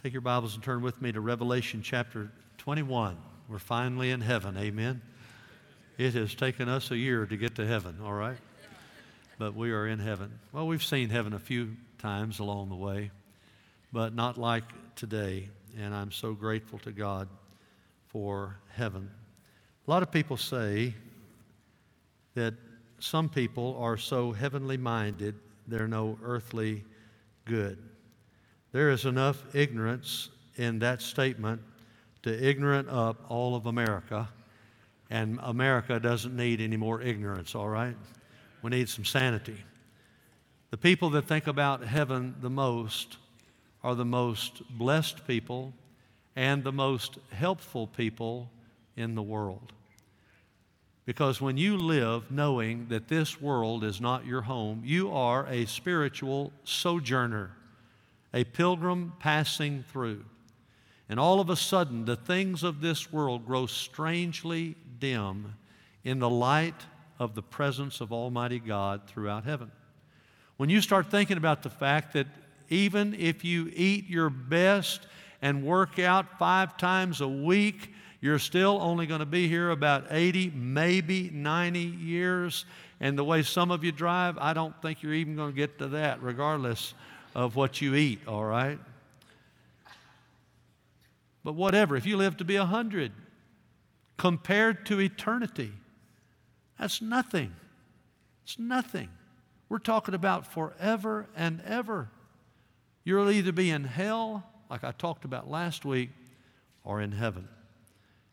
Take your Bibles and turn with me to Revelation chapter 21. We're finally in heaven. Amen. It has taken us a year to get to heaven, all right? But we are in heaven. Well, we've seen heaven a few times along the way, but not like today. And I'm so grateful to God for heaven. A lot of people say that some people are so heavenly minded, they're no earthly good. There is enough ignorance in that statement to ignorant up all of America, and America doesn't need any more ignorance, all right? We need some sanity. The people that think about heaven the most are the most blessed people and the most helpful people in the world. Because when you live knowing that this world is not your home, you are a spiritual sojourner a pilgrim passing through. And all of a sudden, the things of this world grow strangely dim in the light of the presence of Almighty God throughout heaven. When you start thinking about the fact that even if you eat your best and work out five times a week, you're still only going to be here about 80, maybe 90 years. And the way some of you drive, I don't think you're even going to get to that, regardless of what you eat, all right? But whatever, if you live to be a hundred, compared to eternity, that's nothing. It's nothing. We're talking about forever and ever. You'll either be in hell, like I talked about last week, or in heaven.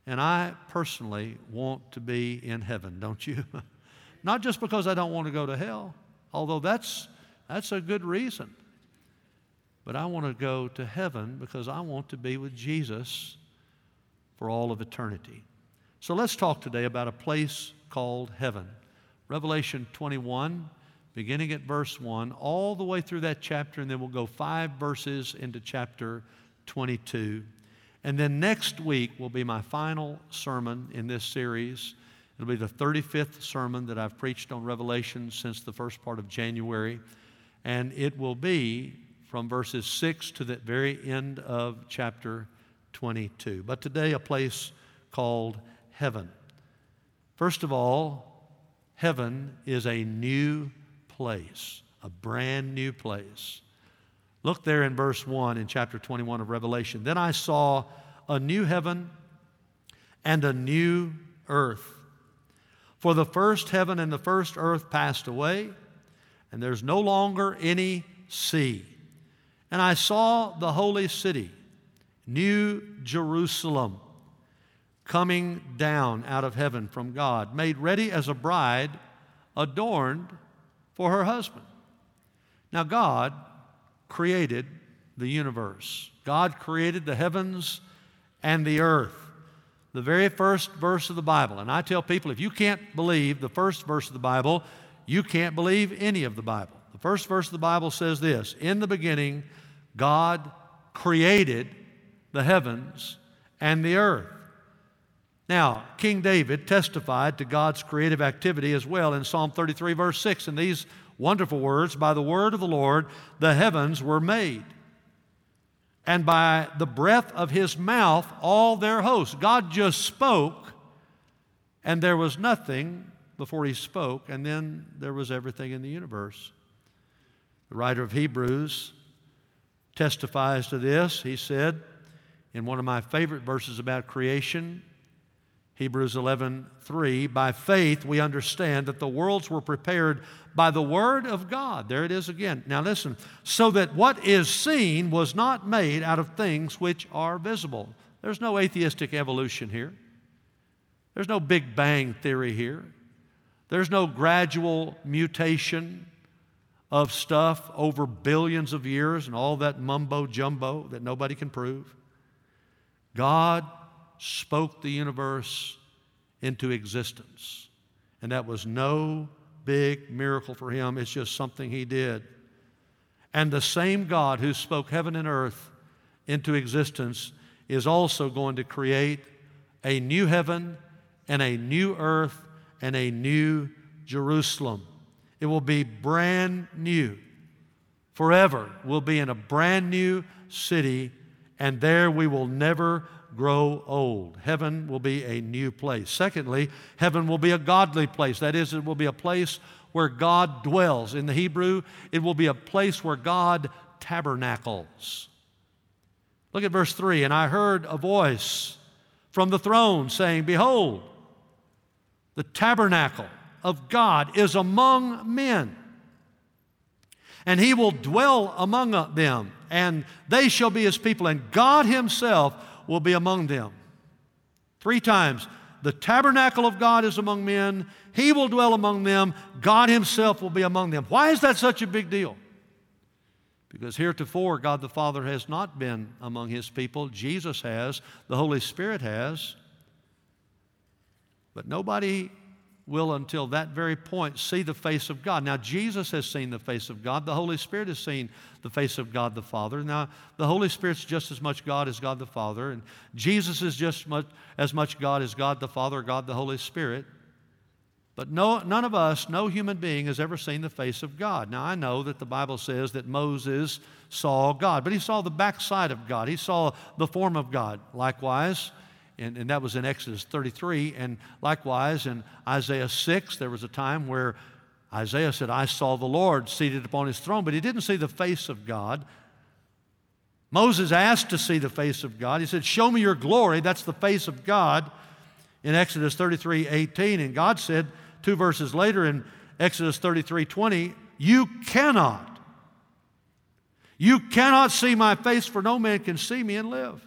And I personally want to be in heaven, don't you? Not just because I don't want to go to hell, although that's, that's a good reason. But I want to go to heaven because I want to be with Jesus for all of eternity. So let's talk today about a place called heaven. Revelation 21, beginning at verse 1, all the way through that chapter, and then we'll go five verses into chapter 22. And then next week will be my final sermon in this series. It'll be the 35th sermon that I've preached on Revelation since the first part of January. And it will be from verses 6 to the very end of chapter 22. But today, a place called heaven. First of all, heaven is a new place, a brand new place. Look there in verse 1 in chapter 21 of Revelation. Then I saw a new heaven and a new earth. For the first heaven and the first earth passed away, and there's no longer any sea. And I saw the holy city, New Jerusalem, coming down out of heaven from God, made ready as a bride adorned for her husband. Now, God created the universe, God created the heavens and the earth. The very first verse of the Bible. And I tell people if you can't believe the first verse of the Bible, you can't believe any of the Bible. The first verse of the Bible says this In the beginning, God created the heavens and the earth. Now, King David testified to God's creative activity as well in Psalm 33, verse 6. In these wonderful words, by the word of the Lord, the heavens were made. And by the breath of his mouth, all their hosts. God just spoke, and there was nothing before he spoke, and then there was everything in the universe. The writer of Hebrews testifies to this. He said in one of my favorite verses about creation, Hebrews 11, 3, by faith we understand that the worlds were prepared by the word of God. There it is again. Now listen, so that what is seen was not made out of things which are visible. There's no atheistic evolution here. There's no Big Bang theory here. There's no gradual mutation of stuff over billions of years and all that mumbo jumbo that nobody can prove. God spoke the universe into existence. And that was no big miracle for him, it's just something he did. And the same God who spoke heaven and earth into existence is also going to create a new heaven and a new earth and a new Jerusalem. It will be brand new. Forever. We'll be in a brand new city and there we will never grow old. Heaven will be a new place. Secondly, heaven will be a godly place. That is, it will be a place where God dwells. In the Hebrew, it will be a place where God tabernacles. Look at verse 3 And I heard a voice from the throne saying, Behold, the tabernacle of God is among men, and he will dwell among them, and they shall be his people, and God himself will be among them. Three times. The tabernacle of God is among men. He will dwell among them. God Himself will be among them. Why is that such a big deal? Because heretofore, God the Father has not been among His people. Jesus has, the Holy Spirit has. But nobody will, until that very point, see the face of God. Now, Jesus has seen the face of God. The Holy Spirit has seen the face of God the Father. Now, the Holy Spirit's just as much God as God the Father, and Jesus is just much, as much God as God the Father, God the Holy Spirit. But no, none of us, no human being has ever seen the face of God. Now, I know that the Bible says that Moses saw God, but he saw the backside of God. He saw the form of God. Likewise, and, and that was in Exodus 33. And likewise, in Isaiah 6, there was a time where Isaiah said, I saw the Lord seated upon his throne, but he didn't see the face of God. Moses asked to see the face of God. He said, Show me your glory. That's the face of God in Exodus 33 18. And God said, two verses later in Exodus 33 20, You cannot. You cannot see my face, for no man can see me and live.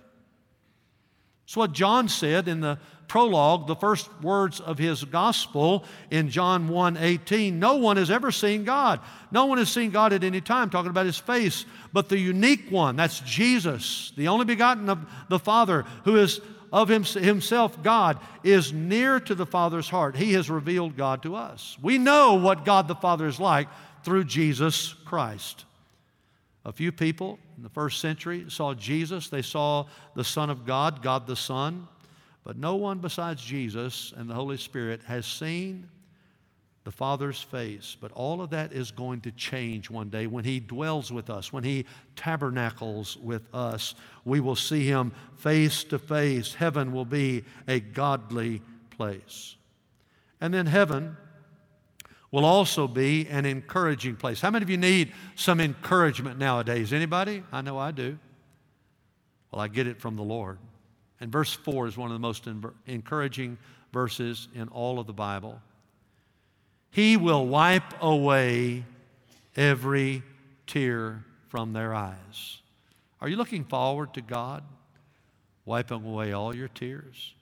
It's what John said in the prologue, the first words of his gospel in John 1 18. No one has ever seen God. No one has seen God at any time, talking about his face. But the unique one, that's Jesus, the only begotten of the Father, who is of himself God, is near to the Father's heart. He has revealed God to us. We know what God the Father is like through Jesus Christ. A few people in the first century saw Jesus, they saw the Son of God, God the Son, but no one besides Jesus and the Holy Spirit has seen the Father's face. But all of that is going to change one day when He dwells with us, when He tabernacles with us. We will see Him face to face. Heaven will be a godly place. And then heaven will also be an encouraging place. How many of you need some encouragement nowadays? Anybody? I know I do. Well, I get it from the Lord. And verse 4 is one of the most encouraging verses in all of the Bible. He will wipe away every tear from their eyes. Are you looking forward to God wiping away all your tears?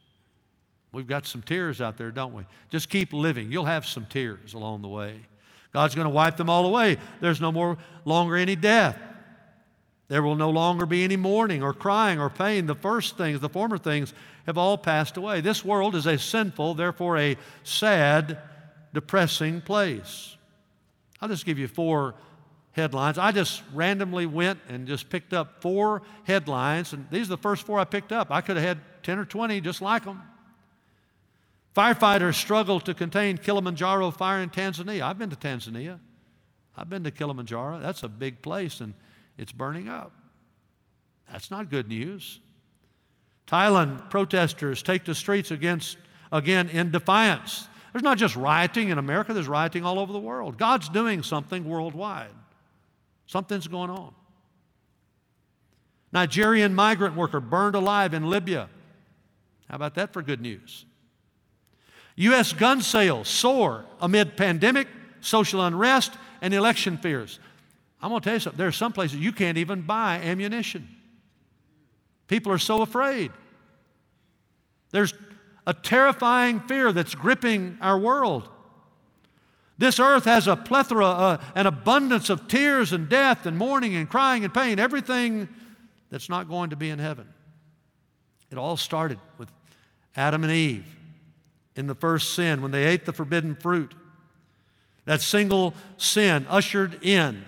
We've got some tears out there, don't we? Just keep living. You'll have some tears along the way. God's going to wipe them all away. There's no more longer any death. There will no longer be any mourning or crying or pain. The first things, the former things, have all passed away. This world is a sinful, therefore a sad, depressing place. I'll just give you four headlines. I just randomly went and just picked up four headlines, and these are the first four I picked up. I could have had 10 or 20 just like them. Firefighters struggle to contain Kilimanjaro fire in Tanzania. I've been to Tanzania. I've been to Kilimanjaro. That's a big place and it's burning up. That's not good news. Thailand protesters take the streets against again in defiance. There's not just rioting in America, there's rioting all over the world. God's doing something worldwide. Something's going on. Nigerian migrant worker burned alive in Libya. How about that for good news? U.S. gun sales soar amid pandemic, social unrest, and election fears. I'm going to tell you something. There are some places you can't even buy ammunition. People are so afraid. There's a terrifying fear that's gripping our world. This earth has a plethora, uh, an abundance of tears and death and mourning and crying and pain, everything that's not going to be in heaven. It all started with Adam and Eve in the first sin when they ate the forbidden fruit. That single sin ushered in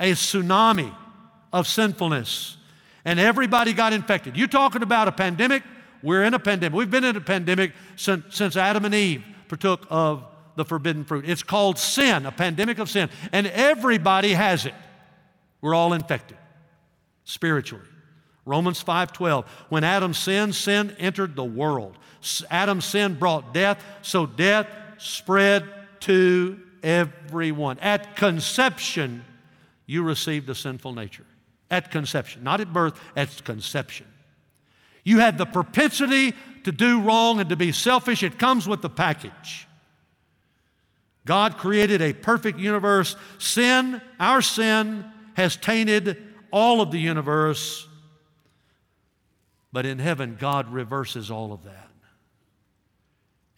a tsunami of sinfulness, and everybody got infected. You're talking about a pandemic? We're in a pandemic. We've been in a pandemic since, since Adam and Eve partook of the forbidden fruit. It's called sin, a pandemic of sin, and everybody has it. We're all infected spiritually. Romans 5:12. When Adam sinned, sin entered the world. Adam's sin brought death, so death spread to everyone. At conception, you received a sinful nature. At conception, not at birth, at conception. You had the propensity to do wrong and to be selfish. It comes with the package. God created a perfect universe. Sin, our sin, has tainted all of the universe. But in heaven, God reverses all of that.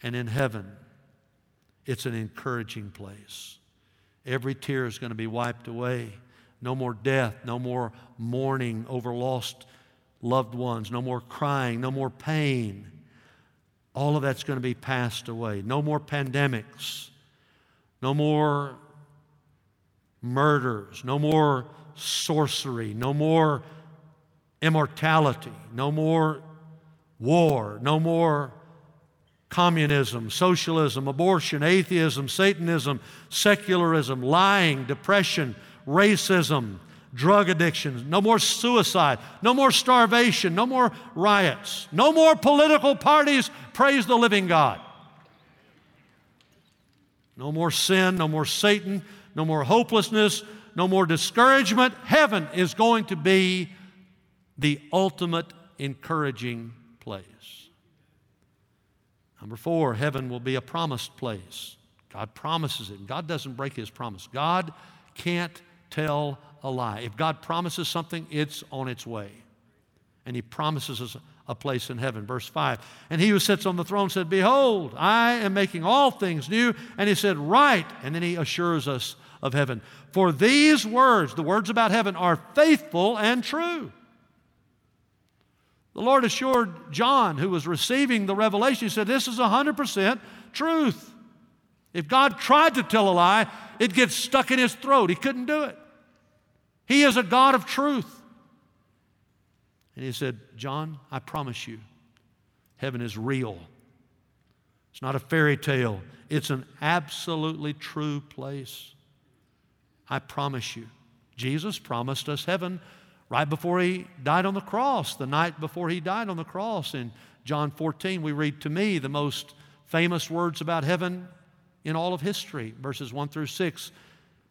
And in heaven, it's an encouraging place. Every tear is going to be wiped away. No more death, no more mourning over lost loved ones, no more crying, no more pain. All of that's going to be passed away. No more pandemics, no more murders, no more sorcery, no more immortality, no more war, no more communism, socialism, abortion, atheism, Satanism, secularism, lying, depression, racism, drug addictions, no more suicide, no more starvation, no more riots, no more political parties. Praise the living God. No more sin, no more Satan, no more hopelessness, no more discouragement. Heaven is going to be the ultimate encouraging place. Number four, heaven will be a promised place. God promises it. God doesn't break his promise. God can't tell a lie. If God promises something, it's on its way. And he promises us a place in heaven. Verse 5. And he who sits on the throne said, Behold, I am making all things new. And he said, Right. And then he assures us of heaven. For these words, the words about heaven, are faithful and true. The Lord assured John, who was receiving the revelation, He said, This is 100% truth. If God tried to tell a lie, it gets stuck in his throat. He couldn't do it. He is a God of truth. And he said, John, I promise you, heaven is real. It's not a fairy tale, it's an absolutely true place. I promise you. Jesus promised us heaven right before he died on the cross, the night before he died on the cross. In John 14, we read to me the most famous words about heaven in all of history, verses 1 through 6.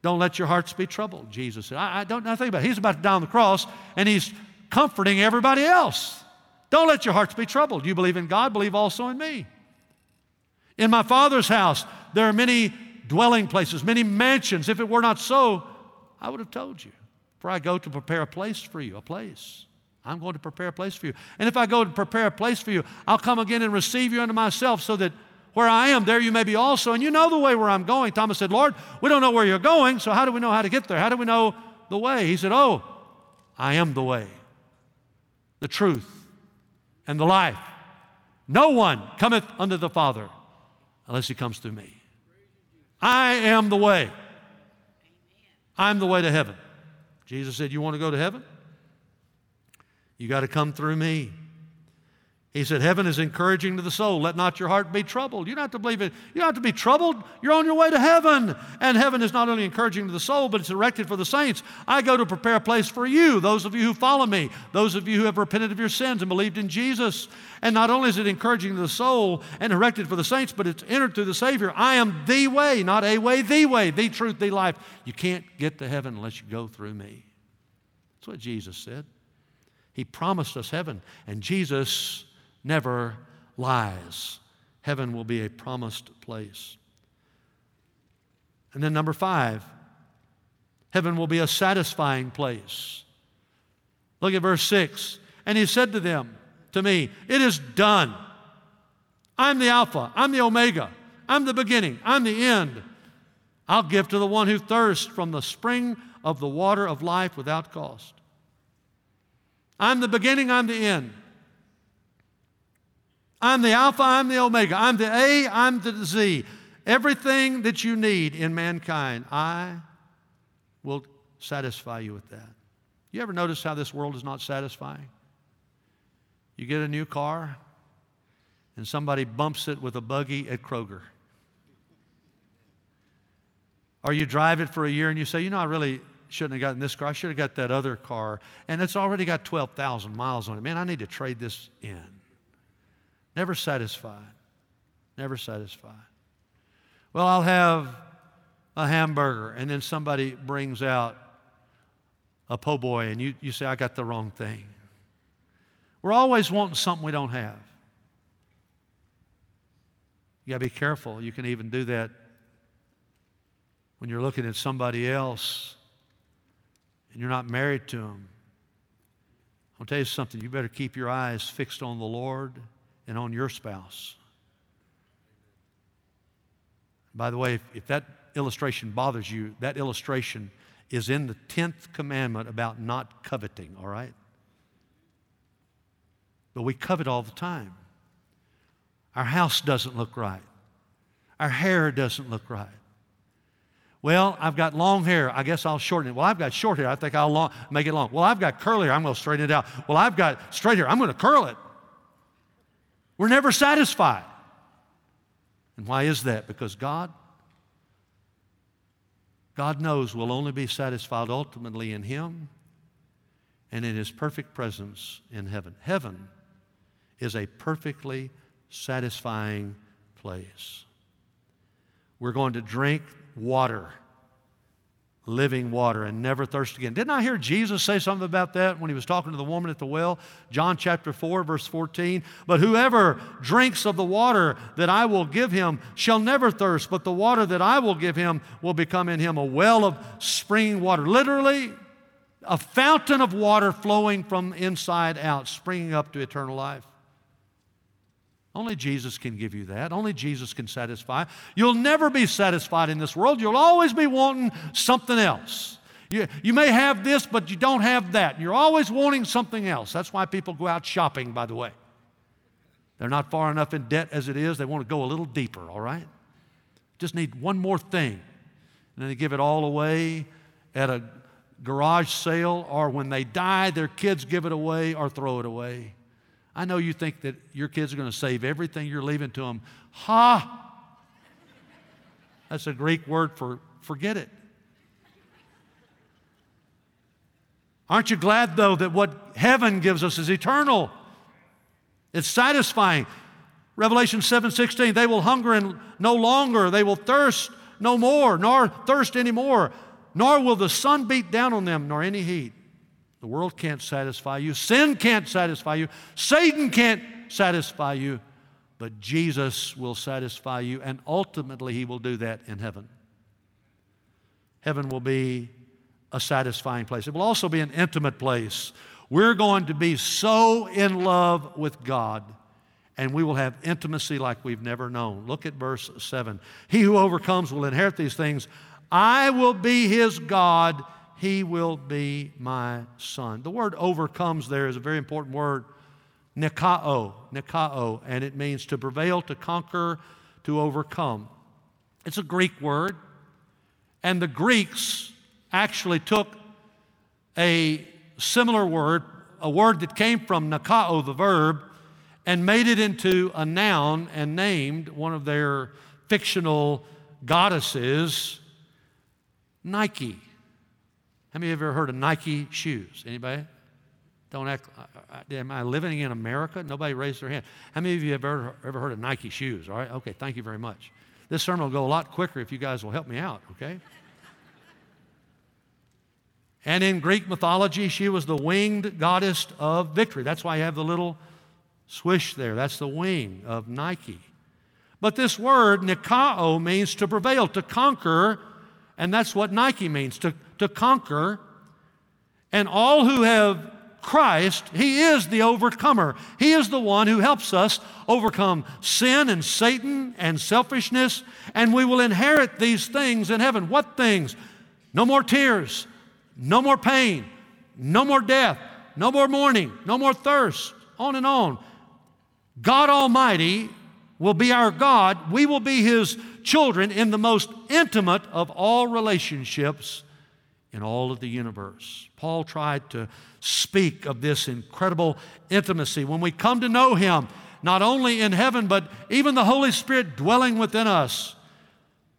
Don't let your hearts be troubled, Jesus said. I, I don't know think about it. He's about to die on the cross, and he's comforting everybody else. Don't let your hearts be troubled. You believe in God, believe also in me. In my Father's house, there are many dwelling places, many mansions. If it were not so, I would have told you. For I go to prepare a place for you, a place. I'm going to prepare a place for you. And if I go to prepare a place for you, I'll come again and receive you unto myself so that where I am, there you may be also. And you know the way where I'm going. Thomas said, Lord, we don't know where you're going, so how do we know how to get there? How do we know the way? He said, Oh, I am the way, the truth, and the life. No one cometh unto the Father unless he comes through me. I am the way. I'm the way to heaven. Jesus said, You want to go to heaven? You got to come through me. He said, Heaven is encouraging to the soul. Let not your heart be troubled. You don't have to believe it. You don't have to be troubled. You're on your way to heaven. And heaven is not only encouraging to the soul, but it's erected for the saints. I go to prepare a place for you, those of you who follow me, those of you who have repented of your sins and believed in Jesus. And not only is it encouraging to the soul and erected for the saints, but it's entered through the Savior. I am the way, not a way, the way, the truth, the life. You can't get to heaven unless you go through me. That's what Jesus said. He promised us heaven. And Jesus never lies. Heaven will be a promised place. And then, number five, heaven will be a satisfying place. Look at verse 6. And he said to them, to me, It is done. I'm the Alpha, I'm the Omega, I'm the beginning, I'm the end. I'll give to the one who thirsts from the spring of the water of life without cost. I'm the beginning, I'm the end. I'm the Alpha, I'm the Omega. I'm the A, I'm the Z. Everything that you need in mankind, I will satisfy you with that. You ever notice how this world is not satisfying? You get a new car, and somebody bumps it with a buggy at Kroger. Or you drive it for a year and you say, you know, I really shouldn't have gotten this car. I should have got that other car. And it's already got 12,000 miles on it. Man, I need to trade this in. Never satisfied. Never satisfied. Well, I'll have a hamburger, and then somebody brings out a po' boy, and you, you say, I got the wrong thing. We're always wanting something we don't have. You got to be careful. You can even do that when you're looking at somebody else and you're not married to them. I'll tell you something, you better keep your eyes fixed on the Lord and on your spouse. By the way, if, if that illustration bothers you, that illustration is in the 10th commandment about not coveting, all right? But we covet all the time. Our house doesn't look right. Our hair doesn't look right. Well, I've got long hair. I guess I'll shorten it. Well, I've got short hair. I think I'll long, make it long. Well, I've got curly hair. I'm going to straighten it out. Well, I've got straight hair. I'm going to curl it. We're never satisfied. And why is that? Because God, God knows we'll only be satisfied ultimately in Him and in His perfect presence in heaven. Heaven is a perfectly satisfying place. We're going to drink water, living water, and never thirst again. Didn't I hear Jesus say something about that when he was talking to the woman at the well? John chapter 4, verse 14. But whoever drinks of the water that I will give him shall never thirst, but the water that I will give him will become in him a well of springing water. Literally, a fountain of water flowing from inside out, springing up to eternal life. Only Jesus can give you that. Only Jesus can satisfy. You'll never be satisfied in this world. You'll always be wanting something else. You, you may have this, but you don't have that. You're always wanting something else. That's why people go out shopping, by the way. They're not far enough in debt as it is. They want to go a little deeper, all right? Just need one more thing. And then they give it all away at a garage sale, or when they die, their kids give it away or throw it away. I know you think that your kids are going to save everything you're leaving to them. Ha! That's a Greek word for forget it. Aren't you glad, though, that what heaven gives us is eternal? It's satisfying. Revelation 7:16, they will hunger and no longer, they will thirst no more, nor thirst anymore, nor will the sun beat down on them, nor any heat. The world can't satisfy you. Sin can't satisfy you. Satan can't satisfy you. But Jesus will satisfy you, and ultimately, He will do that in heaven. Heaven will be a satisfying place. It will also be an intimate place. We're going to be so in love with God, and we will have intimacy like we've never known. Look at verse 7. He who overcomes will inherit these things. I will be his God he will be my son. The word overcomes there is a very important word, nikao, nikao, and it means to prevail, to conquer, to overcome. It's a Greek word, and the Greeks actually took a similar word, a word that came from nikao, the verb, and made it into a noun and named one of their fictional goddesses Nike. How many of you ever heard of Nike shoes? Anybody? Don't act. Uh, uh, Am I living in America? Nobody raised their hand. How many of you have ever, ever heard of Nike shoes? All right. Okay. Thank you very much. This sermon will go a lot quicker if you guys will help me out. Okay. And in Greek mythology, she was the winged goddess of victory. That's why you have the little swish there. That's the wing of Nike. But this word, nikao, means to prevail, to conquer, and that's what Nike means to, to conquer. And all who have Christ, He is the overcomer. He is the one who helps us overcome sin and Satan and selfishness, and we will inherit these things in heaven. What things? No more tears, no more pain, no more death, no more mourning, no more thirst, on and on. God Almighty will be our God. We will be His children in the most intimate of all relationships in all of the universe. Paul tried to speak of this incredible intimacy. When we come to know Him, not only in heaven, but even the Holy Spirit dwelling within us,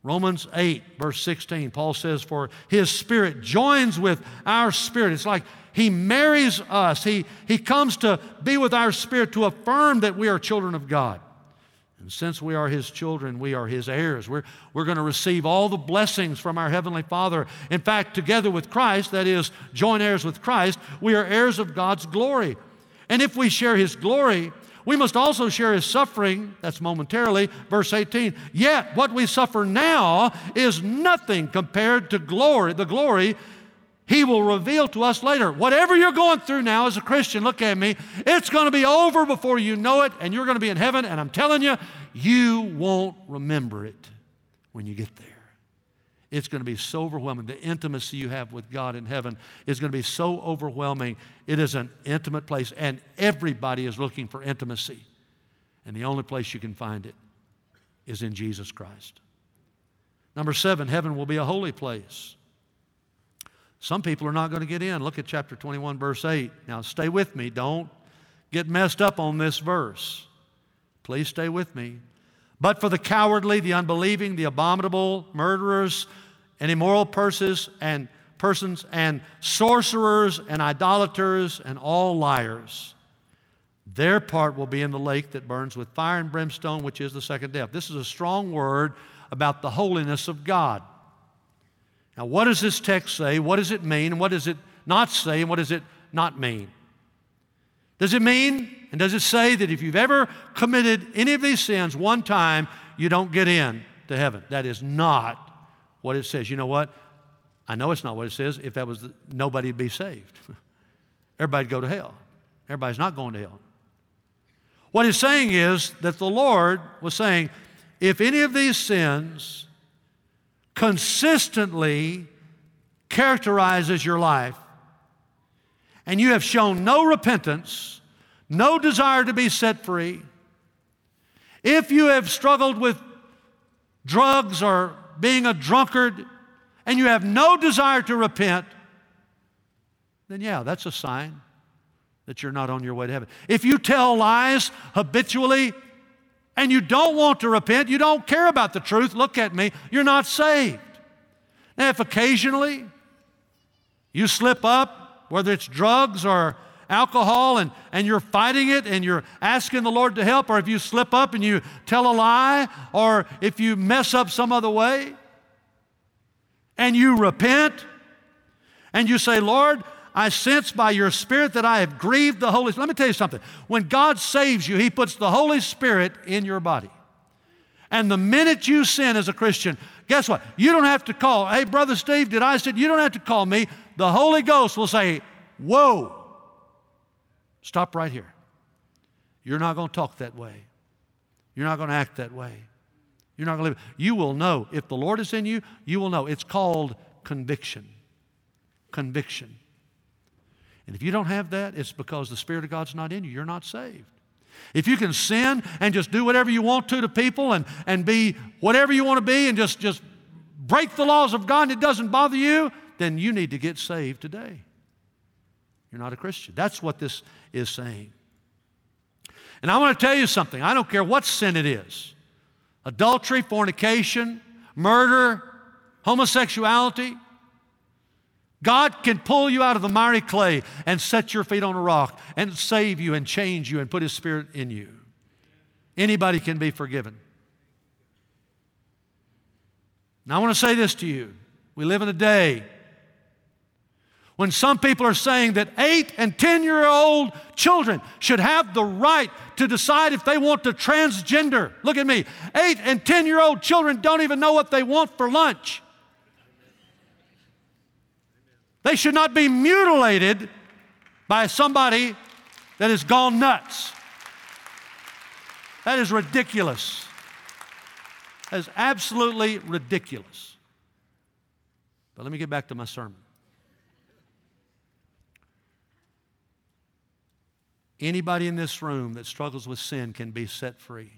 Romans 8, verse 16, Paul says, For his spirit joins with our spirit. It's like he marries us, he, he comes to be with our spirit to affirm that we are children of God. And since we are his children, we are his heirs. We're, we're going to receive all the blessings from our Heavenly Father. In fact, together with Christ, that is, joint heirs with Christ, we are heirs of God's glory. And if we share his glory, we must also share his suffering, that's momentarily, verse 18. Yet what we suffer now is nothing compared to glory, the glory he will reveal to us later. Whatever you're going through now as a Christian, look at me, it's going to be over before you know it, and you're going to be in heaven, and I'm telling you, you won't remember it when you get there. It's going to be so overwhelming. The intimacy you have with God in heaven is going to be so overwhelming. It is an intimate place, and everybody is looking for intimacy. And the only place you can find it is in Jesus Christ. Number seven, heaven will be a holy place. Some people are not going to get in. Look at chapter 21, verse 8. Now, stay with me. Don't get messed up on this verse. Please stay with me. But for the cowardly, the unbelieving, the abominable, murderers, and immoral persons and persons and sorcerers and idolaters and all liars, their part will be in the lake that burns with fire and brimstone, which is the second death. This is a strong word about the holiness of God. Now, what does this text say? What does it mean? And what does it not say? And what does it not mean? Does it mean and does it say that if you've ever committed any of these sins one time, you don't get in to heaven? That is not what it says. You know what? I know it's not what it says. If that was, the, nobody'd be saved. Everybody'd go to hell. Everybody's not going to hell. What he's saying is that the Lord was saying, if any of these sins consistently characterizes your life, and you have shown no repentance, no desire to be set free, if you have struggled with drugs or being a drunkard and you have no desire to repent, then yeah, that's a sign that you're not on your way to heaven. If you tell lies habitually and you don't want to repent, you don't care about the truth, look at me, you're not saved. Now, if occasionally you slip up whether it's drugs or alcohol and, and you're fighting it and you're asking the Lord to help, or if you slip up and you tell a lie, or if you mess up some other way, and you repent and you say, Lord, I sense by your Spirit that I have grieved the Holy Spirit. Let me tell you something. When God saves you, He puts the Holy Spirit in your body. And the minute you sin as a Christian, guess what? You don't have to call, hey, Brother Steve, did I sin? You don't have to call me. The Holy Ghost will say, Whoa, stop right here. You're not going to talk that way. You're not going to act that way. You're not going to live. You will know. If the Lord is in you, you will know. It's called conviction. Conviction. And if you don't have that, it's because the Spirit of God's not in you. You're not saved. If you can sin and just do whatever you want to to people and, and be whatever you want to be and just, just break the laws of God and it doesn't bother you, then you need to get saved today. You're not a Christian. That's what this is saying. And I want to tell you something. I don't care what sin it is adultery, fornication, murder, homosexuality. God can pull you out of the miry clay and set your feet on a rock and save you and change you and put His Spirit in you. Anybody can be forgiven. Now, I want to say this to you. We live in a day when some people are saying that eight and 10 year old children should have the right to decide if they want to transgender. Look at me. Eight and 10 year old children don't even know what they want for lunch. They should not be mutilated by somebody that has gone nuts. That is ridiculous. That is absolutely ridiculous. But let me get back to my sermon. Anybody in this room that struggles with sin can be set free.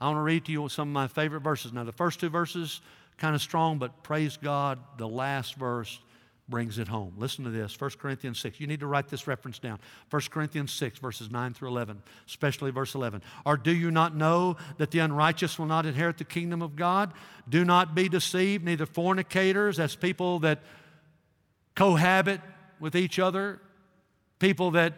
I want to read to you some of my favorite verses. Now, the first two verses kind of strong, but praise God, the last verse brings it home. Listen to this 1 Corinthians 6. You need to write this reference down. 1 Corinthians 6, verses 9 through 11, especially verse 11. Or do you not know that the unrighteous will not inherit the kingdom of God? Do not be deceived, neither fornicators, as people that cohabit with each other, people that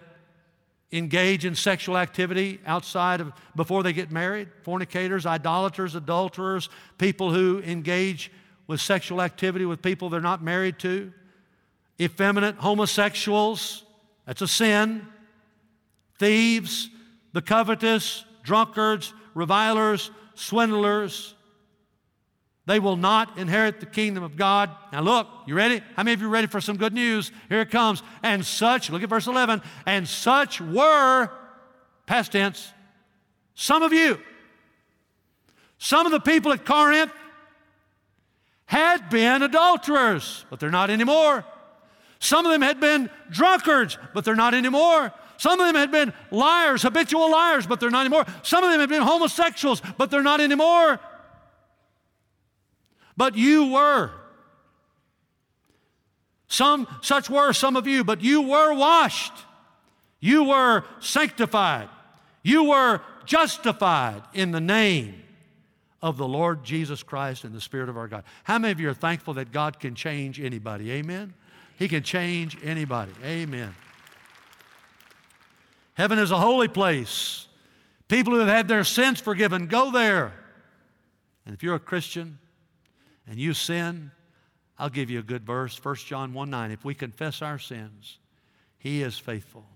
engage in sexual activity outside of before they get married, fornicators, idolaters, adulterers, people who engage with sexual activity with people they're not married to effeminate homosexuals, that's a sin, thieves, the covetous, drunkards, revilers, swindlers. They will not inherit the kingdom of God. Now, look, you ready? How many of you are ready for some good news? Here it comes. And such, look at verse 11, and such were, past tense, some of you. Some of the people at Corinth had been adulterers, but they're not anymore. Some of them had been drunkards, but they're not anymore. Some of them had been liars, habitual liars, but they're not anymore. Some of them had been homosexuals, but they're not anymore. But you were. Some such were some of you, but you were washed. You were sanctified. You were justified in the name of the Lord Jesus Christ and the Spirit of our God. How many of you are thankful that God can change anybody? Amen. He can change anybody. Amen. Heaven is a holy place. People who have had their sins forgiven, go there. And if you're a Christian and you sin, I'll give you a good verse 1 John 1 9. If we confess our sins, He is faithful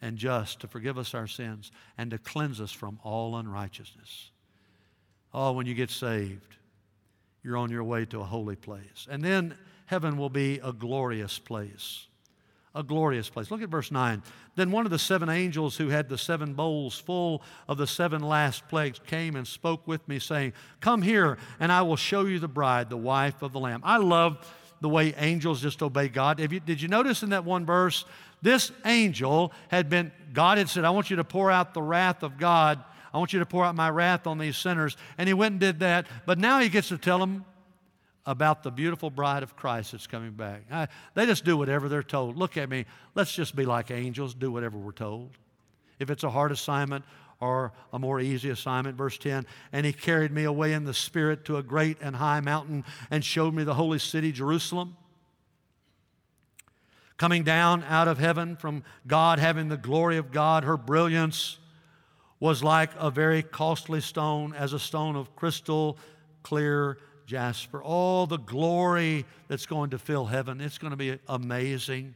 and just to forgive us our sins and to cleanse us from all unrighteousness. Oh, when you get saved, you're on your way to a holy place. And then heaven will be a glorious place. A glorious place. Look at verse 9. Then one of the seven angels who had the seven bowls full of the seven last plagues came and spoke with me, saying, Come here, and I will show you the bride, the wife of the Lamb. I love the way angels just obey God. You, did you notice in that one verse? This angel had been, God had said, I want you to pour out the wrath of God. I want you to pour out my wrath on these sinners. And he went and did that. But now he gets to tell them, about the beautiful bride of Christ that's coming back. I, they just do whatever they're told. Look at me. Let's just be like angels, do whatever we're told. If it's a hard assignment or a more easy assignment, verse 10, and he carried me away in the Spirit to a great and high mountain and showed me the holy city, Jerusalem. Coming down out of heaven from God, having the glory of God, her brilliance was like a very costly stone, as a stone of crystal clear jasper, all the glory that's going to fill heaven. It's going to be amazing.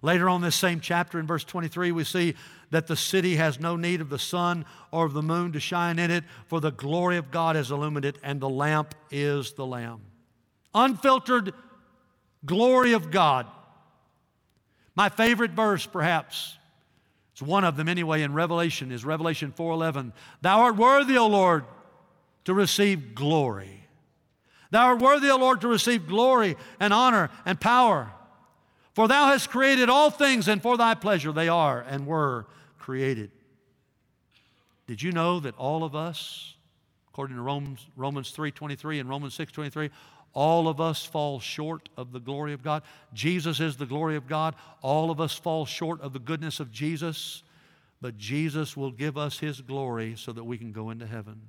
Later on, this same chapter in verse 23, we see that the city has no need of the sun or of the moon to shine in it, for the glory of God has illuminated it, and the lamp is the Lamb. Unfiltered glory of God. My favorite verse, perhaps, it's one of them anyway in Revelation, is Revelation 4:11. Thou art worthy, O Lord, to receive glory Thou art worthy, O Lord, to receive glory and honor and power. For thou hast created all things, and for thy pleasure they are and were created. Did you know that all of us, according to Romans, Romans 3.23 and Romans 6.23, all of us fall short of the glory of God. Jesus is the glory of God. All of us fall short of the goodness of Jesus. But Jesus will give us his glory so that we can go into heaven.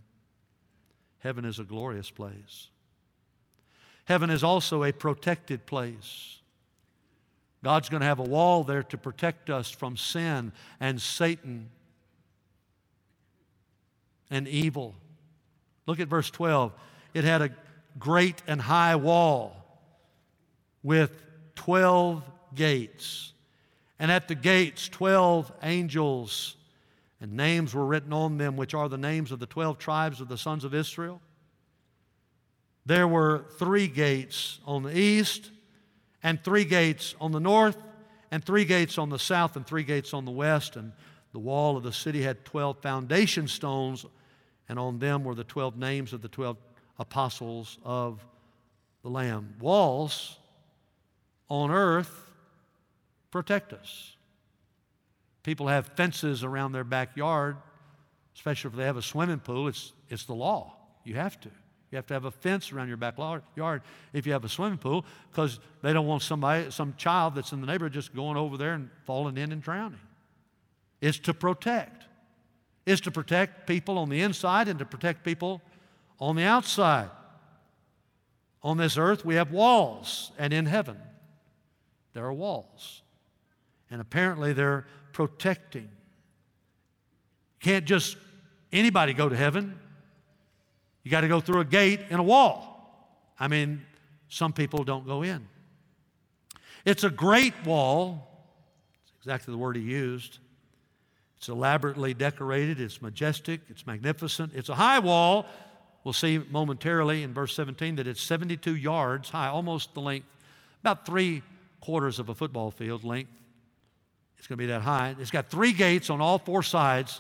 Heaven is a glorious place. Heaven is also a protected place. God's going to have a wall there to protect us from sin and Satan and evil. Look at verse 12. It had a great and high wall with 12 gates. And at the gates, 12 angels, and names were written on them, which are the names of the 12 tribes of the sons of Israel. There were three gates on the east, and three gates on the north, and three gates on the south, and three gates on the west. And the wall of the city had 12 foundation stones, and on them were the 12 names of the 12 apostles of the Lamb. Walls on earth protect us. People have fences around their backyard, especially if they have a swimming pool. It's, it's the law. You have to. You have to have a fence around your backyard if you have a swimming pool because they don't want somebody, some child that's in the neighborhood just going over there and falling in and drowning. It's to protect. It's to protect people on the inside and to protect people on the outside. On this earth, we have walls, and in heaven, there are walls. And apparently, they're protecting. Can't just anybody go to heaven. You got to go through a gate and a wall. I mean, some people don't go in. It's a great wall. It's exactly the word he used. It's elaborately decorated, it's majestic, it's magnificent. It's a high wall. We'll see momentarily in verse 17 that it's 72 yards high, almost the length, about three quarters of a football field length. It's going to be that high. It's got three gates on all four sides.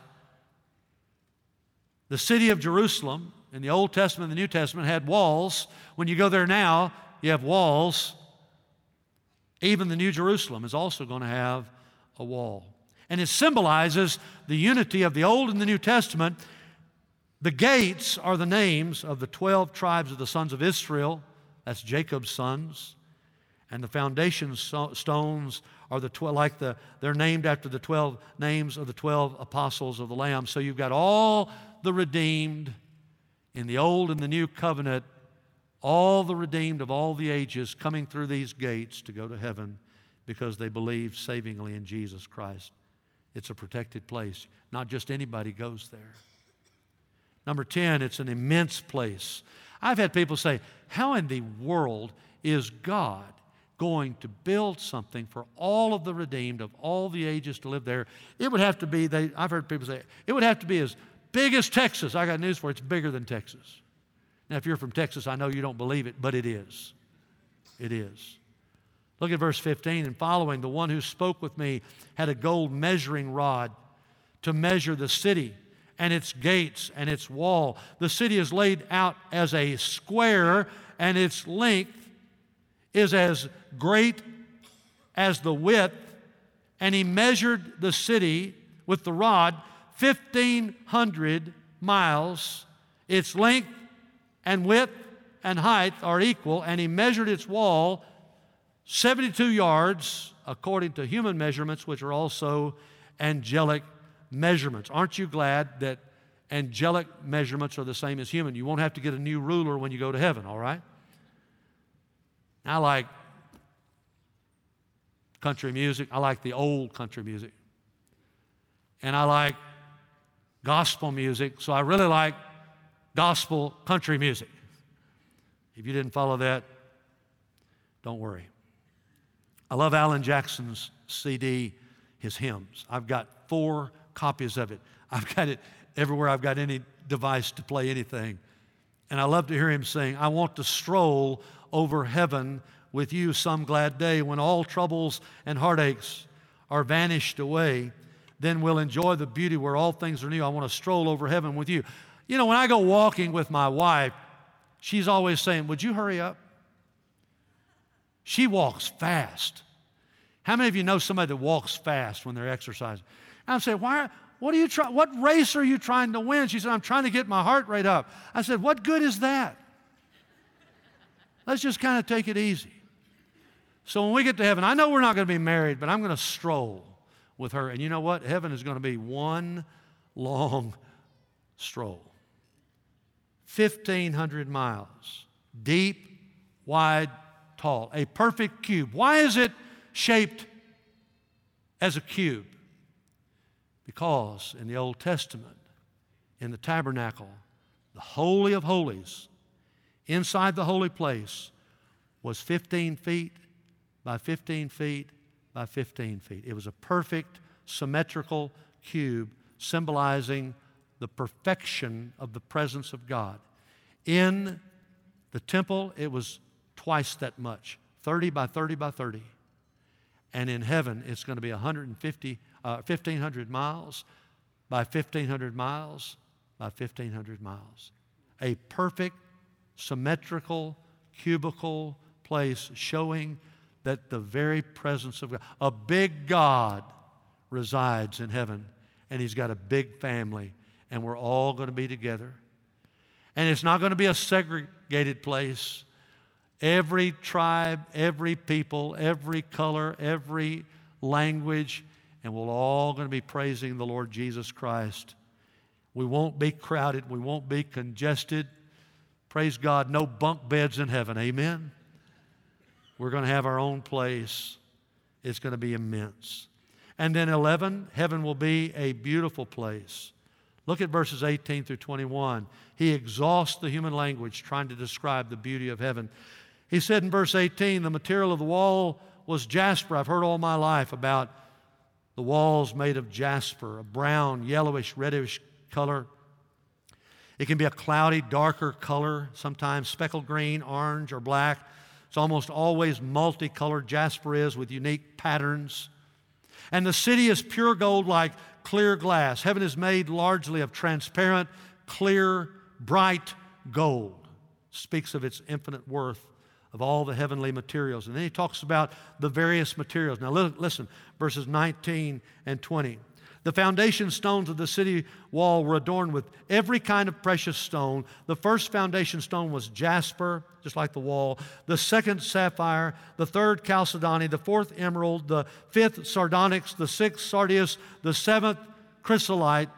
The city of Jerusalem in the Old Testament and the New Testament had walls. When you go there now, you have walls. Even the New Jerusalem is also going to have a wall. And it symbolizes the unity of the Old and the New Testament. The gates are the names of the 12 tribes of the sons of Israel. That's Jacob's sons. And the foundation stones are the 12, like the, they're named after the 12 names of the 12 apostles of the Lamb. So you've got all the redeemed in the old and the new covenant, all the redeemed of all the ages coming through these gates to go to heaven because they believe savingly in Jesus Christ. It's a protected place. Not just anybody goes there. Number 10, it's an immense place. I've had people say, How in the world is God going to build something for all of the redeemed of all the ages to live there? It would have to be, they, I've heard people say, it would have to be as Big as Texas. I got news for you. It's bigger than Texas. Now, if you're from Texas, I know you don't believe it, but it is. It is. Look at verse 15 and following. The one who spoke with me had a gold measuring rod to measure the city and its gates and its wall. The city is laid out as a square, and its length is as great as the width. And he measured the city with the rod 1,500 miles. Its length and width and height are equal, and he measured its wall 72 yards according to human measurements, which are also angelic measurements. Aren't you glad that angelic measurements are the same as human? You won't have to get a new ruler when you go to heaven, all right? I like country music. I like the old country music. And I like gospel music, so I really like gospel country music. If you didn't follow that, don't worry. I love Alan Jackson's CD, his hymns. I've got four copies of it. I've got it everywhere I've got any device to play anything. And I love to hear him sing, I want to stroll over heaven with you some glad day when all troubles and heartaches are vanished away then we'll enjoy the beauty where all things are new. I want to stroll over heaven with you. You know, when I go walking with my wife, she's always saying, Would you hurry up? She walks fast. How many of you know somebody that walks fast when they're exercising? I'm saying, Why? What are you trying? What race are you trying to win? She said, I'm trying to get my heart rate up. I said, What good is that? Let's just kind of take it easy. So when we get to heaven, I know we're not going to be married, but I'm going to stroll with her. And you know what? Heaven is going to be one long stroll. 1,500 miles, deep, wide, tall, a perfect cube. Why is it shaped as a cube? Because in the Old Testament, in the tabernacle, the Holy of Holies, inside the holy place, was 15 feet by 15 feet by 15 feet. It was a perfect symmetrical cube symbolizing the perfection of the presence of God. In the temple, it was twice that much 30 by 30 by 30. And in heaven, it's going to be 150, uh, 1,500 miles by 1,500 miles by 1,500 miles. A perfect, symmetrical, cubical place showing that the very presence of God, a big God, resides in heaven, and He's got a big family, and we're all going to be together. And it's not going to be a segregated place. Every tribe, every people, every color, every language, and we're all going to be praising the Lord Jesus Christ. We won't be crowded, we won't be congested. Praise God, no bunk beds in heaven. Amen. We're going to have our own place. It's going to be immense. And then 11, heaven will be a beautiful place. Look at verses 18 through 21. He exhausts the human language trying to describe the beauty of heaven. He said in verse 18, the material of the wall was jasper. I've heard all my life about the walls made of jasper, a brown, yellowish, reddish color. It can be a cloudy, darker color, sometimes speckled green, orange, or black. It's almost always multicolored. Jasper is with unique patterns. And the city is pure gold like clear glass. Heaven is made largely of transparent, clear, bright gold. Speaks of its infinite worth of all the heavenly materials. And then he talks about the various materials. Now, listen, verses 19 and 20. The foundation stones of the city wall were adorned with every kind of precious stone. The first foundation stone was jasper, just like the wall. The second, sapphire. The third, chalcedony. The fourth, emerald. The fifth, sardonyx. The sixth, sardius. The seventh, chrysolite.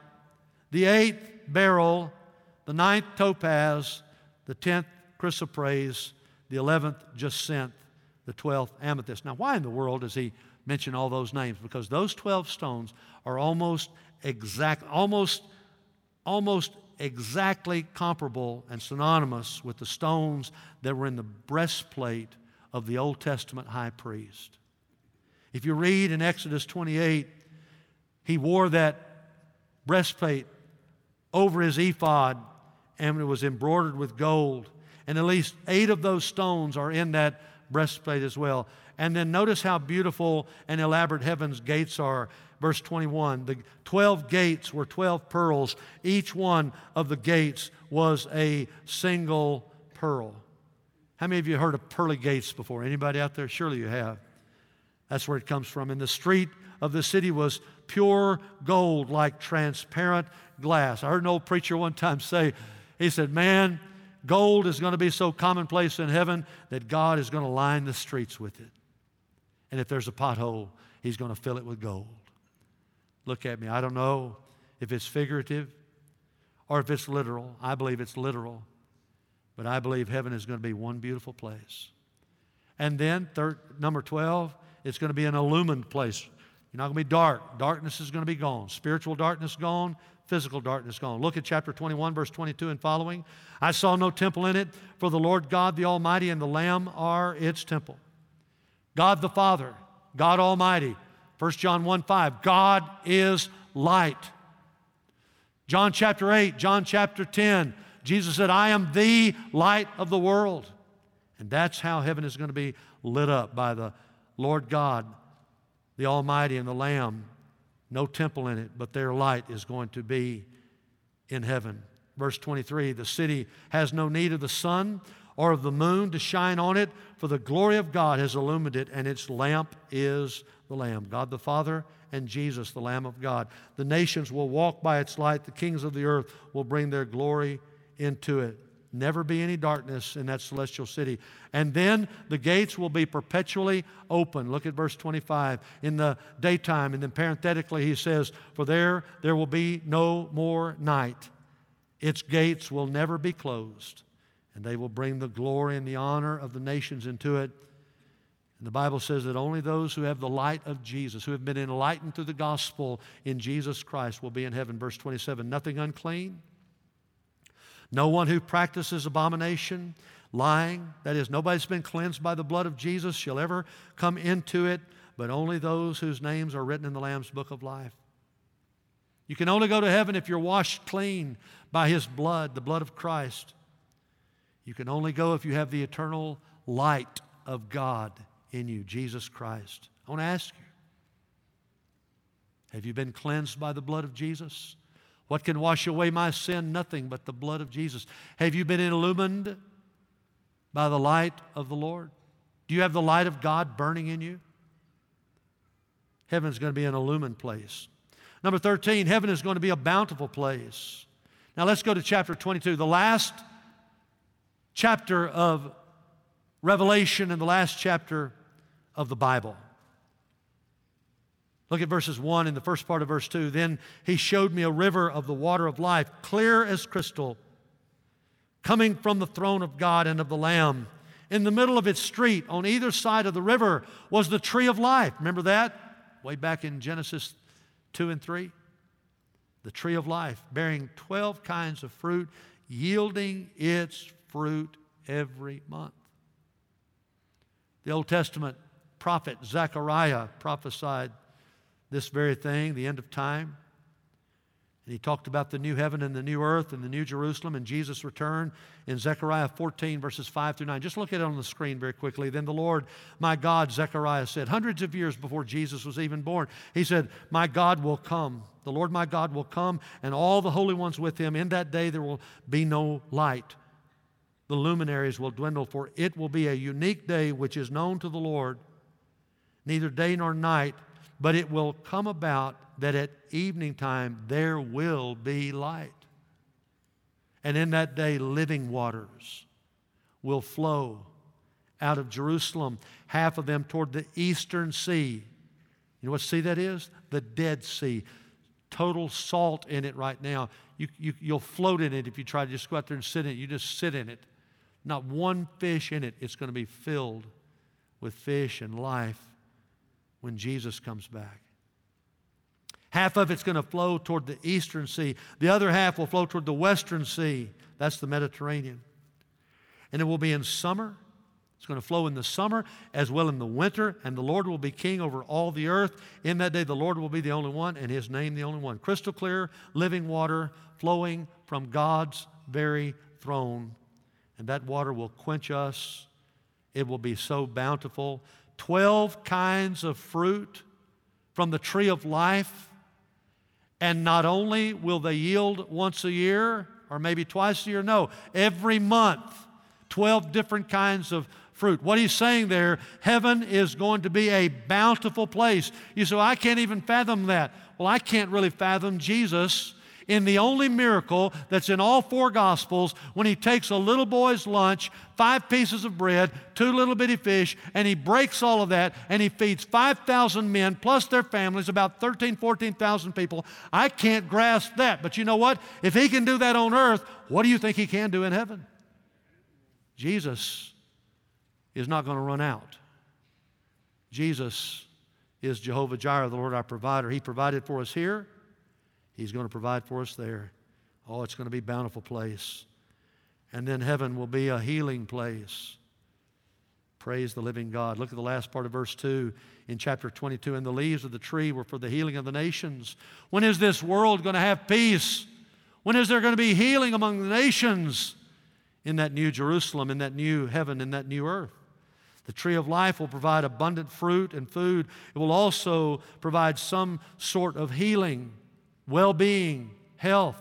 The eighth, beryl. The ninth, topaz. The tenth, chrysoprase. The eleventh, jacinth. The twelfth, amethyst. Now, why in the world is he mention all those names? Because those 12 stones are almost exact, almost, almost exactly comparable and synonymous with the stones that were in the breastplate of the Old Testament high priest. If you read in Exodus 28, he wore that breastplate over his ephod and it was embroidered with gold. And at least eight of those stones are in that breastplate as well. And then notice how beautiful and elaborate heaven's gates are. Verse 21 The 12 gates were 12 pearls. Each one of the gates was a single pearl. How many of you heard of pearly gates before? Anybody out there? Surely you have. That's where it comes from. And the street of the city was pure gold, like transparent glass. I heard an old preacher one time say, he said, Man, gold is going to be so commonplace in heaven that God is going to line the streets with it. And if there's a pothole, He's going to fill it with gold. Look at me. I don't know if it's figurative or if it's literal. I believe it's literal. But I believe heaven is going to be one beautiful place. And then, third, number 12, it's going to be an illumined place. You're not going to be dark. Darkness is going to be gone. Spiritual darkness gone, physical darkness gone. Look at chapter 21, verse 22 and following. I saw no temple in it, for the Lord God the Almighty and the Lamb are its temple. God the Father, God Almighty. 1 John 1 5, God is light. John chapter 8, John chapter 10, Jesus said, I am the light of the world. And that's how heaven is going to be lit up by the Lord God, the Almighty, and the Lamb. No temple in it, but their light is going to be in heaven. Verse 23 the city has no need of the sun or of the moon to shine on it, for the glory of God has illumined it, and its lamp is the Lamb, God the Father, and Jesus, the Lamb of God. The nations will walk by its light, the kings of the earth will bring their glory into it. Never be any darkness in that celestial city. And then the gates will be perpetually open. Look at verse 25. In the daytime, and then parenthetically, he says, For there, there will be no more night. Its gates will never be closed and they will bring the glory and the honor of the nations into it. And the Bible says that only those who have the light of Jesus, who have been enlightened through the gospel in Jesus Christ, will be in heaven. Verse 27 Nothing unclean, no one who practices abomination, lying, that is, nobody's been cleansed by the blood of Jesus shall ever come into it, but only those whose names are written in the Lamb's book of life. You can only go to heaven if you're washed clean by his blood, the blood of Christ. You can only go if you have the eternal light of God in you, Jesus Christ. I want to ask you have you been cleansed by the blood of Jesus? What can wash away my sin? Nothing but the blood of Jesus. Have you been illumined by the light of the Lord? Do you have the light of God burning in you? Heaven's going to be an illumined place. Number 13, heaven is going to be a bountiful place. Now let's go to chapter 22, the last chapter of Revelation and the last chapter of the Bible. Look at verses 1 and the first part of verse 2. Then he showed me a river of the water of life, clear as crystal, coming from the throne of God and of the Lamb. In the middle of its street, on either side of the river, was the tree of life. Remember that? Way back in Genesis 2 and 3. The tree of life, bearing 12 kinds of fruit, yielding its fruit every month. The Old Testament prophet Zechariah prophesied this very thing, the end of time. And he talked about the new heaven and the new earth and the new Jerusalem and Jesus' return in Zechariah 14, verses 5 through 9. Just look at it on the screen very quickly. Then the Lord, my God, Zechariah said, hundreds of years before Jesus was even born, he said, My God will come. The Lord my God will come, and all the holy ones with him. In that day there will be no light. The luminaries will dwindle, for it will be a unique day which is known to the Lord, neither day nor night but it will come about that at evening time there will be light. And in that day, living waters will flow out of Jerusalem, half of them toward the eastern sea. You know what sea that is? The Dead Sea. Total salt in it right now. You, you, you'll float in it if you try to just go out there and sit in it. You just sit in it. Not one fish in it. It's going to be filled with fish and life when Jesus comes back. Half of it's going to flow toward the eastern sea, the other half will flow toward the western sea. That's the Mediterranean. And it will be in summer. It's going to flow in the summer as well in the winter, and the Lord will be king over all the earth. In that day, the Lord will be the only one, and his name the only one. Crystal clear, living water flowing from God's very throne. And that water will quench us. It will be so bountiful 12 kinds of fruit from the tree of life. And not only will they yield once a year or maybe twice a year, no, every month, 12 different kinds of fruit. What he's saying there, heaven is going to be a bountiful place. You say, well, I can't even fathom that. Well, I can't really fathom Jesus in the only miracle that's in all four Gospels when he takes a little boy's lunch, five pieces of bread, two little bitty fish, and he breaks all of that and he feeds 5,000 men plus their families, about 13, 14,000 people. I can't grasp that. But you know what? If he can do that on earth, what do you think he can do in heaven? Jesus is not going to run out. Jesus is Jehovah Jireh, the Lord our provider. He provided for us here. He's going to provide for us there. Oh, it's going to be bountiful place. And then heaven will be a healing place. Praise the living God. Look at the last part of verse 2 in chapter 22. And the leaves of the tree were for the healing of the nations. When is this world going to have peace? When is there going to be healing among the nations? In that new Jerusalem, in that new heaven, in that new earth. The tree of life will provide abundant fruit and food. It will also provide some sort of healing well being, health.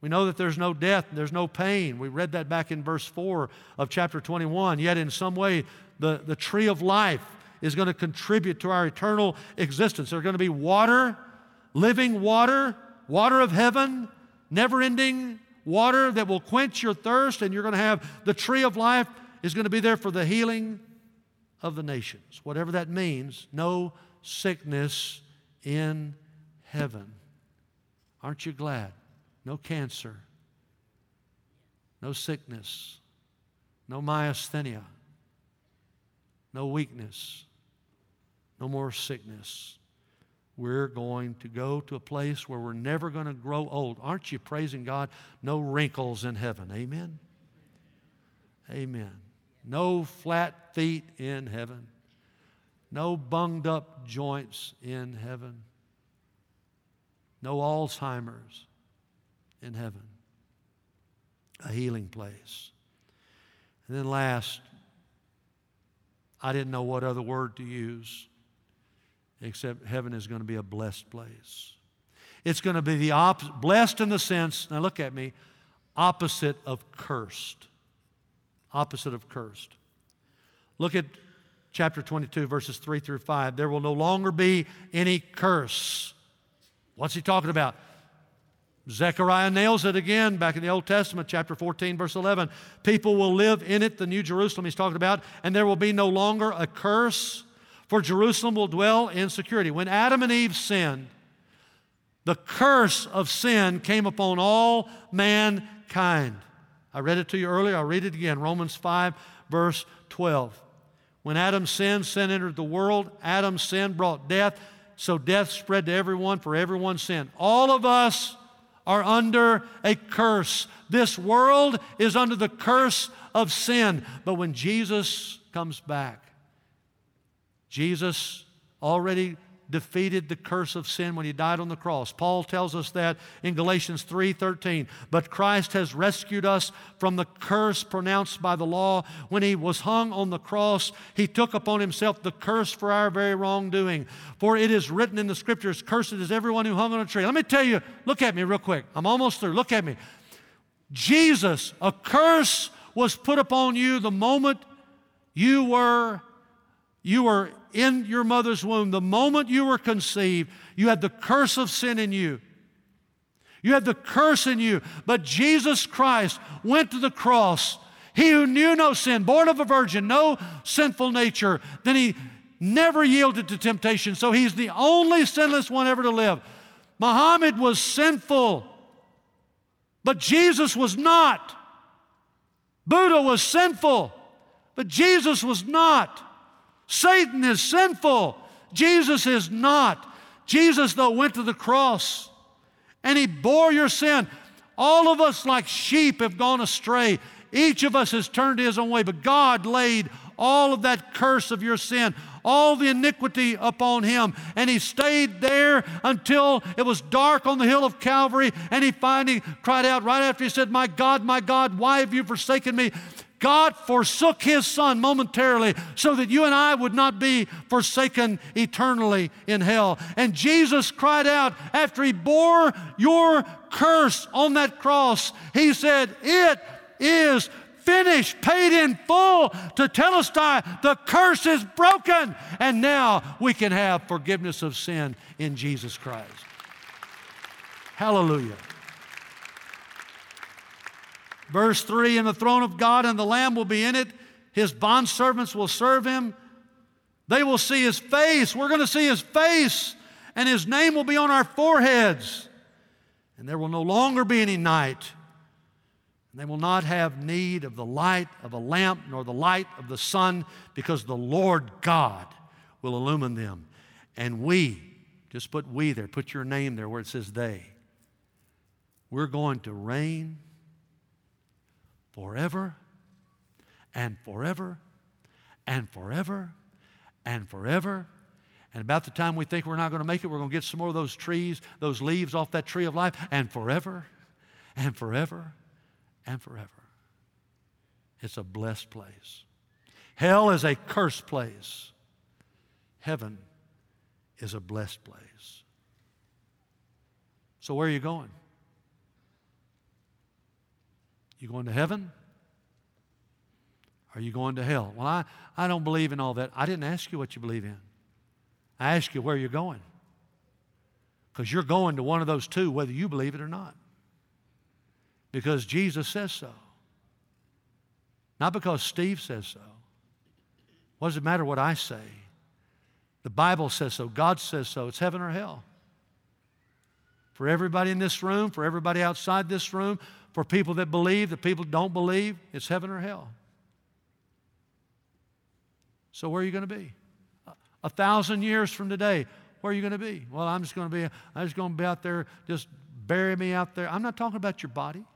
We know that there's no death, there's no pain. We read that back in verse 4 of chapter 21. Yet, in some way, the, the tree of life is going to contribute to our eternal existence. There's going to be water, living water, water of heaven, never ending water that will quench your thirst, and you're going to have the tree of life is going to be there for the healing of the nations. Whatever that means, no sickness in heaven. Aren't you glad? No cancer, no sickness, no myasthenia, no weakness, no more sickness. We're going to go to a place where we're never going to grow old. Aren't you praising God? No wrinkles in heaven. Amen. Amen. No flat feet in heaven. No bunged up joints in heaven no Alzheimer's in heaven, a healing place. And then last, I didn't know what other word to use except heaven is going to be a blessed place. It's going to be the opposite, blessed in the sense, now look at me, opposite of cursed. Opposite of cursed. Look at chapter 22, verses 3 through 5. There will no longer be any curse. What's he talking about? Zechariah nails it again back in the Old Testament, chapter 14, verse 11. People will live in it, the New Jerusalem he's talking about, and there will be no longer a curse, for Jerusalem will dwell in security. When Adam and Eve sinned, the curse of sin came upon all mankind. I read it to you earlier, I'll read it again. Romans 5, verse 12. When Adam sinned, sin entered the world. Adam's sin brought death, so death spread to everyone, for everyone's sin. All of us are under a curse. This world is under the curse of sin. But when Jesus comes back, Jesus already defeated the curse of sin when he died on the cross. Paul tells us that in Galatians 3:13. But Christ has rescued us from the curse pronounced by the law when he was hung on the cross. He took upon himself the curse for our very wrongdoing. For it is written in the scriptures, cursed is everyone who hung on a tree. Let me tell you, look at me real quick. I'm almost through. Look at me. Jesus, a curse was put upon you the moment you were you were in your mother's womb, the moment you were conceived, you had the curse of sin in you. You had the curse in you. But Jesus Christ went to the cross. He who knew no sin, born of a virgin, no sinful nature, then he never yielded to temptation. So he's the only sinless one ever to live. Muhammad was sinful, but Jesus was not. Buddha was sinful, but Jesus was not. Satan is sinful. Jesus is not. Jesus, though, went to the cross and he bore your sin. All of us, like sheep, have gone astray. Each of us has turned his own way, but God laid all of that curse of your sin, all the iniquity upon him. And he stayed there until it was dark on the hill of Calvary. And he finally cried out right after he said, My God, my God, why have you forsaken me? God forsook his son momentarily so that you and I would not be forsaken eternally in hell. And Jesus cried out after he bore your curse on that cross, he said, It is finished, paid in full tetelestai. The curse is broken, and now we can have forgiveness of sin in Jesus Christ. Hallelujah. Verse 3 And the throne of God and the Lamb will be in it. His bondservants will serve him. They will see his face. We're going to see his face, and his name will be on our foreheads. And there will no longer be any night. And they will not have need of the light of a lamp nor the light of the sun, because the Lord God will illumine them. And we, just put we there, put your name there where it says they. We're going to reign forever and forever and forever and forever. And about the time we think we're not going to make it, we're going to get some more of those trees, those leaves off that tree of life, and forever and forever and forever. It's a blessed place. Hell is a cursed place. Heaven is a blessed place. So, where are you going? You going to heaven? Are you going to hell? Well, I, I don't believe in all that. I didn't ask you what you believe in. I asked you where you're going. Because you're going to one of those two, whether you believe it or not. Because Jesus says so. Not because Steve says so. What does it matter what I say? The Bible says so. God says so. It's heaven or hell. For everybody in this room, for everybody outside this room, for people that believe, the people don't believe, it's heaven or hell. So where are you going to be? A thousand years from today, where are you going to be? Well, I'm just going to be, I'm just going to be out there, just bury me out there. I'm not talking about your body. I'm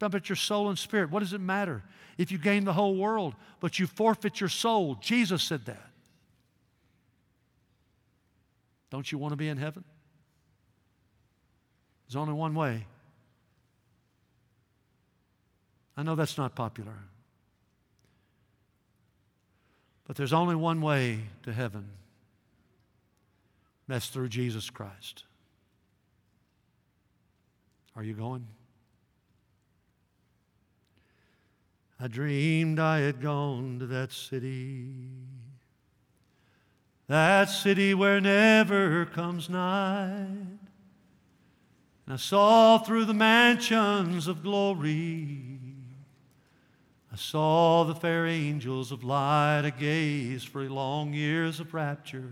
talking about your soul and spirit. What does it matter if you gain the whole world, but you forfeit your soul? Jesus said that. Don't you want to be in heaven? There's only one way I know that's not popular. But there's only one way to heaven. That's through Jesus Christ. Are you going? I dreamed I had gone to that city, that city where never comes night, And I saw through the mansions of glory. I saw the fair angels of light. I gazed for long years of rapture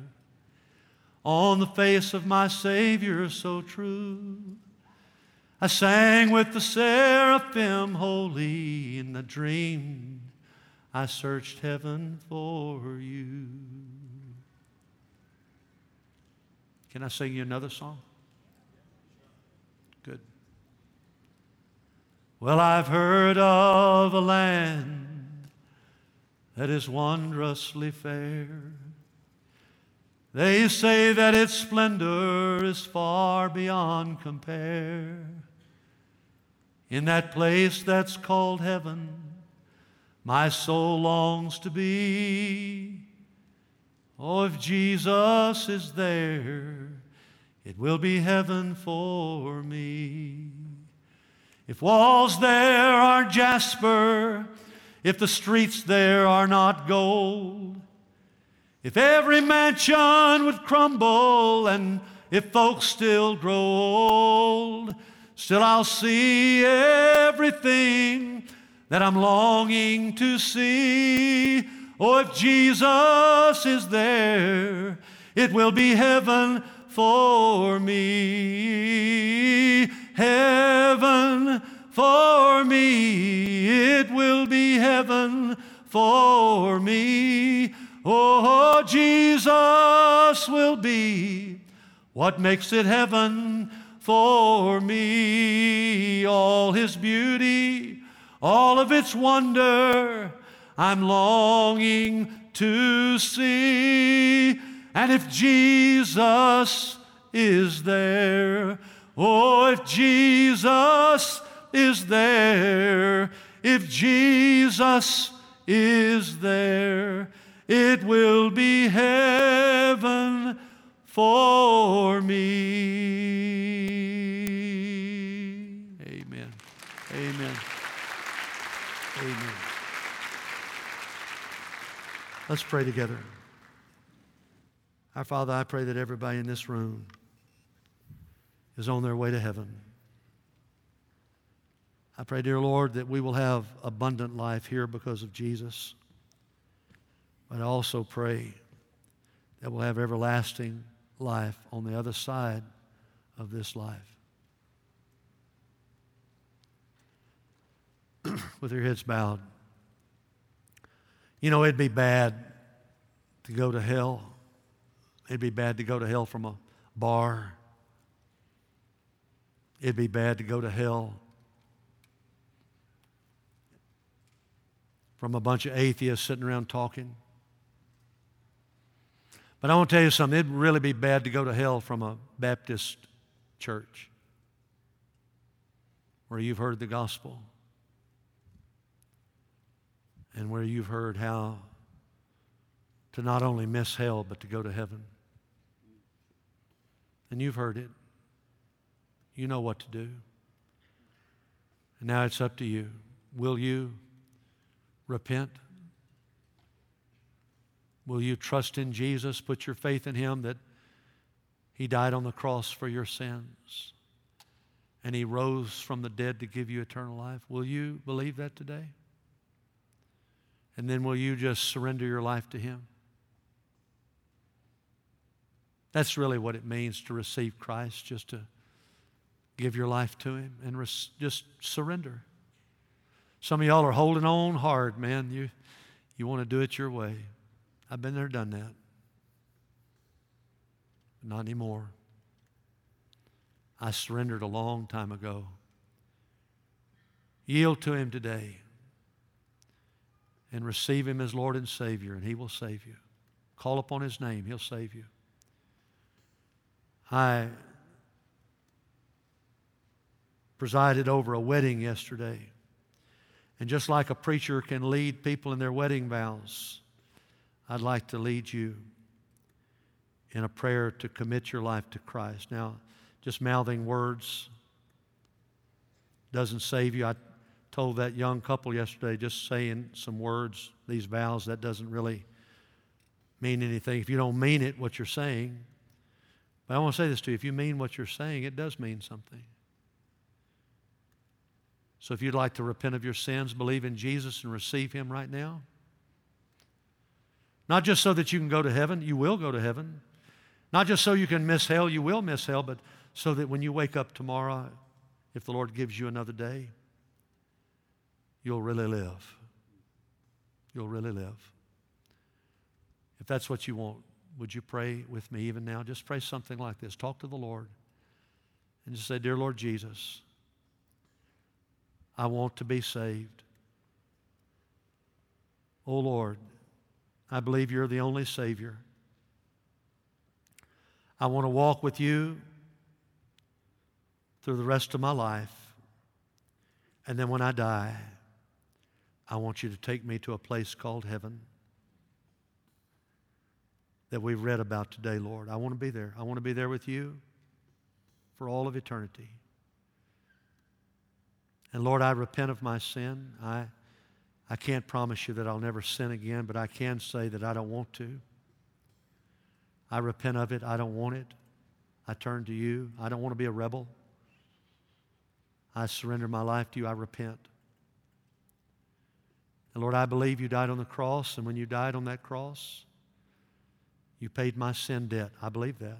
on the face of my Savior so true. I sang with the seraphim holy in the dream. I searched heaven for you. Can I sing you another song? Well, I've heard of a land that is wondrously fair. They say that its splendor is far beyond compare. In that place that's called heaven, my soul longs to be. Oh, if Jesus is there, it will be heaven for me. If walls there are jasper, if the streets there are not gold, if every mansion would crumble and if folks still grow old, still I'll see everything that I'm longing to see. Oh, if Jesus is there, it will be heaven for me. Heaven for me. It will be heaven for me. Oh, Jesus will be what makes it heaven for me. All his beauty, all of its wonder, I'm longing to see. And if Jesus is there, oh, if Jesus is there, if Jesus is there, it will be heaven for me. Amen. Amen. Amen. Let's pray together. Our Father, I pray that everybody in this room is on their way to heaven. I pray, dear Lord, that we will have abundant life here because of Jesus. But I also pray that we'll have everlasting life on the other side of this life. With your heads bowed. You know, it'd be bad to go to hell. It'd be bad to go to hell from a bar. It'd be bad to go to hell from a bunch of atheists sitting around talking. But I want to tell you something, it'd really be bad to go to hell from a Baptist church where you've heard the gospel and where you've heard how to not only miss hell, but to go to heaven. And you've heard it. You know what to do. And now it's up to you. Will you repent? Will you trust in Jesus, put your faith in Him that He died on the cross for your sins and He rose from the dead to give you eternal life? Will you believe that today? And then will you just surrender your life to Him? That's really what it means to receive Christ, just to give your life to Him and res- just surrender. Some of y'all are holding on hard, man. You, you want to do it your way. I've been there, done that. Not anymore. I surrendered a long time ago. Yield to Him today and receive Him as Lord and Savior, and He will save you. Call upon His name, He'll save you. I presided over a wedding yesterday. And just like a preacher can lead people in their wedding vows, I'd like to lead you in a prayer to commit your life to Christ. Now, just mouthing words doesn't save you. I told that young couple yesterday, just saying some words, these vows, that doesn't really mean anything if you don't mean it, what you're saying. But I want to say this to you if you mean what you're saying, it does mean something. So if you'd like to repent of your sins, believe in Jesus and receive Him right now. Not just so that you can go to heaven, you will go to heaven. Not just so you can miss hell, you will miss hell, but so that when you wake up tomorrow, if the Lord gives you another day, you'll really live. You'll really live. If that's what you want, would you pray with me even now? Just pray something like this. Talk to the Lord and just say, Dear Lord Jesus, I want to be saved. Oh Lord, I believe you're the only Savior. I want to walk with you through the rest of my life. And then when I die, I want you to take me to a place called heaven that we've read about today, Lord. I want to be there. I want to be there with you for all of eternity. And Lord, I repent of my sin. I, I can't promise you that I'll never sin again, but I can say that I don't want to. I repent of it. I don't want it. I turn to you. I don't want to be a rebel. I surrender my life to you. I repent. And Lord, I believe you died on the cross, and when you died on that cross, you paid my sin debt. I believe that.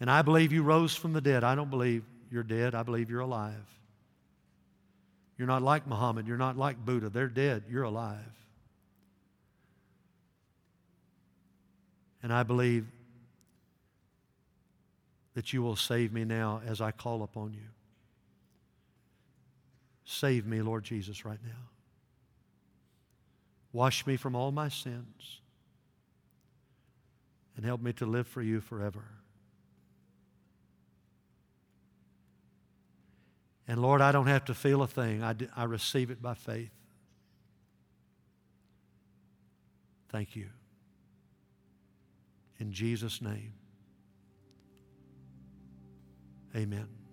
And I believe you rose from the dead. I don't believe you're dead. I believe you're alive. You're not like Muhammad. You're not like Buddha. They're dead. You're alive. And I believe that you will save me now as I call upon you. Save me, Lord Jesus, right now. Wash me from all my sins and help me to live for you forever. And Lord, I don't have to feel a thing. I, I receive it by faith. Thank you. In Jesus' name, amen.